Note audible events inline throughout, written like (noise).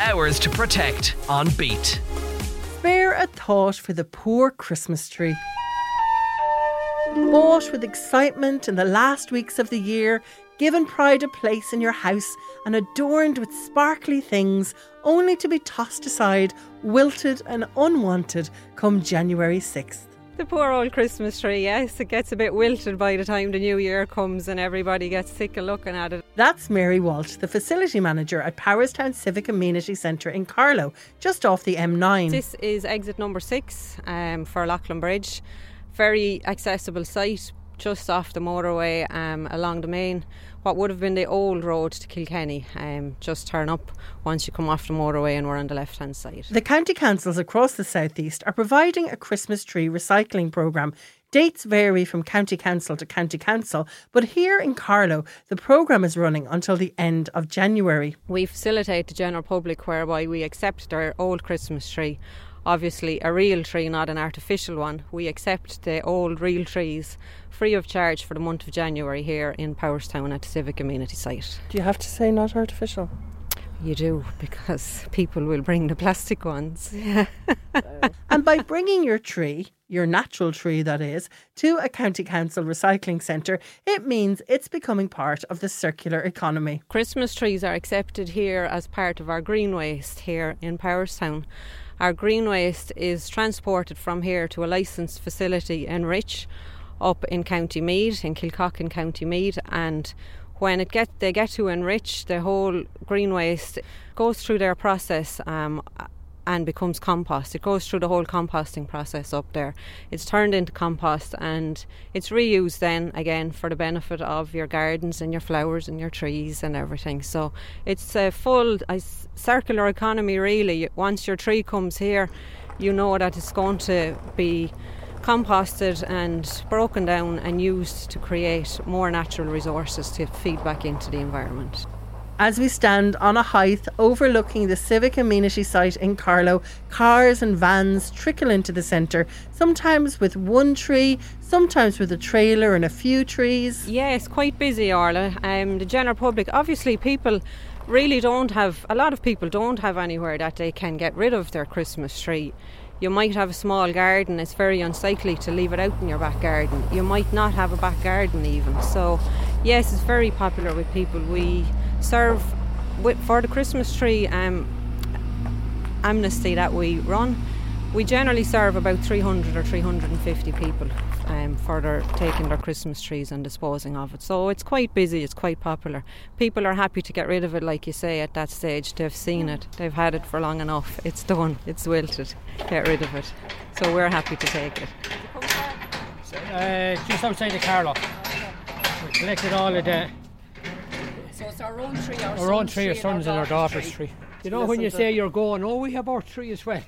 Ours to protect on Beat. Spare a thought for the poor Christmas tree. Bought with excitement in the last weeks of the year, given pride a place in your house, and adorned with sparkly things, only to be tossed aside, wilted and unwanted come January 6th. The poor old Christmas tree, yes, it gets a bit wilted by the time the new year comes and everybody gets sick of looking at it. That's Mary Walsh, the facility manager at Powerstown Civic Amenity Centre in Carlow, just off the M9. This is exit number six um, for Leighlinbridge. Very accessible site, just off the motorway um, along the main what would have been the old road to Kilkenny. Um, just turn up once you come off the motorway and we're on the left hand side. The county councils across the southeast are providing a Christmas tree recycling programme. Dates vary from county council to county council, but here in Carlow, the programme is running until the end of January. We facilitate the general public whereby we accept their old Christmas tree obviously a real tree, not an artificial one. We accept the old real trees free of charge for the month of January here in Powerstown at the Civic Amenity site. Do you have to say not artificial? You do because (laughs) people will bring the plastic ones. (laughs) and by bringing your tree, your natural tree that is, to a county council recycling centre, it means it's becoming part of the circular economy. Christmas trees are accepted here as part of our green waste here in Powerstown. Our green waste is transported from here to a licensed facility Enrich up in County Meath, in Kilcock in County Meath, and when it get they get to Enrich the whole green waste goes through their process um, and becomes compost. It goes through the whole composting process up there. It's turned into compost and it's reused then again for the benefit of your gardens and your flowers and your trees and everything. So it's a full a circular economy really. Once your tree comes here, you know that it's going to be composted and broken down and used to create more natural resources to feed back into the environment. As we stand on a height overlooking the civic amenity site in Carlow, cars and vans trickle into the centre, sometimes with one tree, sometimes with a trailer and a few trees. Yeah, it's quite busy, Orla. Um, the general public, obviously, people really don't have, a lot of people don't have anywhere that they can get rid of their Christmas tree. You might have a small garden, it's very unsightly to leave it out in your back garden. You might not have a back garden even. So, yes, it's very popular with people. We serve with, for the Christmas tree um, amnesty that we run. We generally serve about 300 or 350 people um, for their taking their Christmas trees and disposing of it. So it's quite busy, it's quite popular. People are happy to get rid of it, like you say, at that stage. They've seen it, they've had it for long enough. It's done, it's wilted. Get rid of it. So we're happy to take it. Uh, just outside the Carlow. We collected all of the so it's our own tree, our, our own tree, tree our sons and our daughter's tree. tree. You know, when you say you're going, oh, we have our tree as well.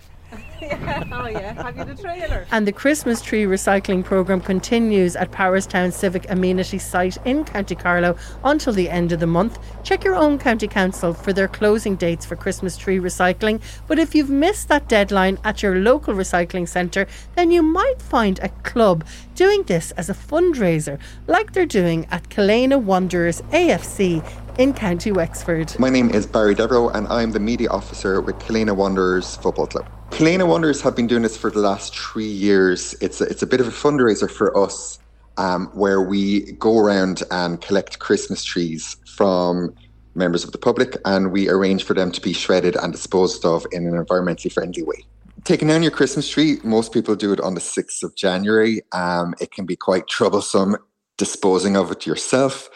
Yeah. (laughs) Oh, yeah. Have you the trailer? And the Christmas tree recycling programme continues at Powerstown Civic Amenity site in County Carlow until the end of the month. Check your own county council for their closing dates for Christmas tree recycling. But if you've missed that deadline at your local recycling centre, then you might find a club doing this as a fundraiser, like they're doing at Killeagh Wanderers AFC in County Wexford. My name is Barry Devereaux and I'm the media officer with Killeagh Wanderers Football Club. Killeagh Wanderers have been doing this for the last three years. It's a, it's a bit of a fundraiser for us um, where we go around and collect Christmas trees from members of the public and we arrange for them to be shredded and disposed of in an environmentally friendly way. Taking down your Christmas tree, most people do it on the 6th of January. Um, it can be quite troublesome disposing of it yourself.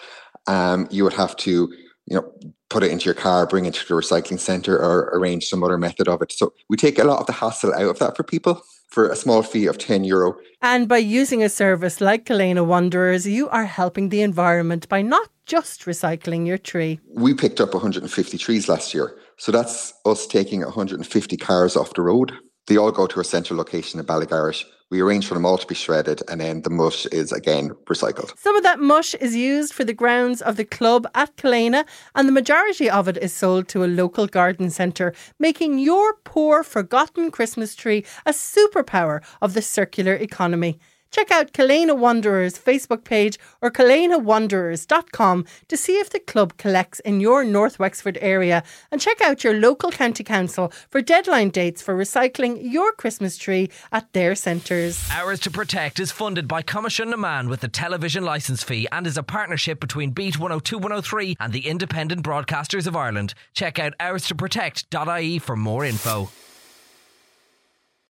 Um, you would have to you know, put it into your car, bring it to the recycling center, or arrange some other method of it. So we take a lot of the hassle out of that for people for a small fee of 10 euro. And by using a service like Killeagh Wanderers, you are helping the environment by not just recycling your tree. We picked up 150 trees last year. So that's us taking 150 cars off the road. They all go to a central location in Ballygarrett we arrange for them all to be shredded and then the mush is again recycled. Some of that mush is used for the grounds of the club at Killeagh and the majority of it is sold to a local garden centre, making your poor forgotten Christmas tree a superpower of the circular economy. Check out Kalena Wanderers Facebook page or kalenawanderers.com to see if the club collects in your North Wexford area and check out your local county council for deadline dates for recycling your Christmas tree at their centres. Ours to Protect is funded by Coimisiún na Meán with the television licence fee and is a partnership between Beat 102 103 and the Independent Broadcasters of Ireland. Check out ourstoprotect.ie for more info.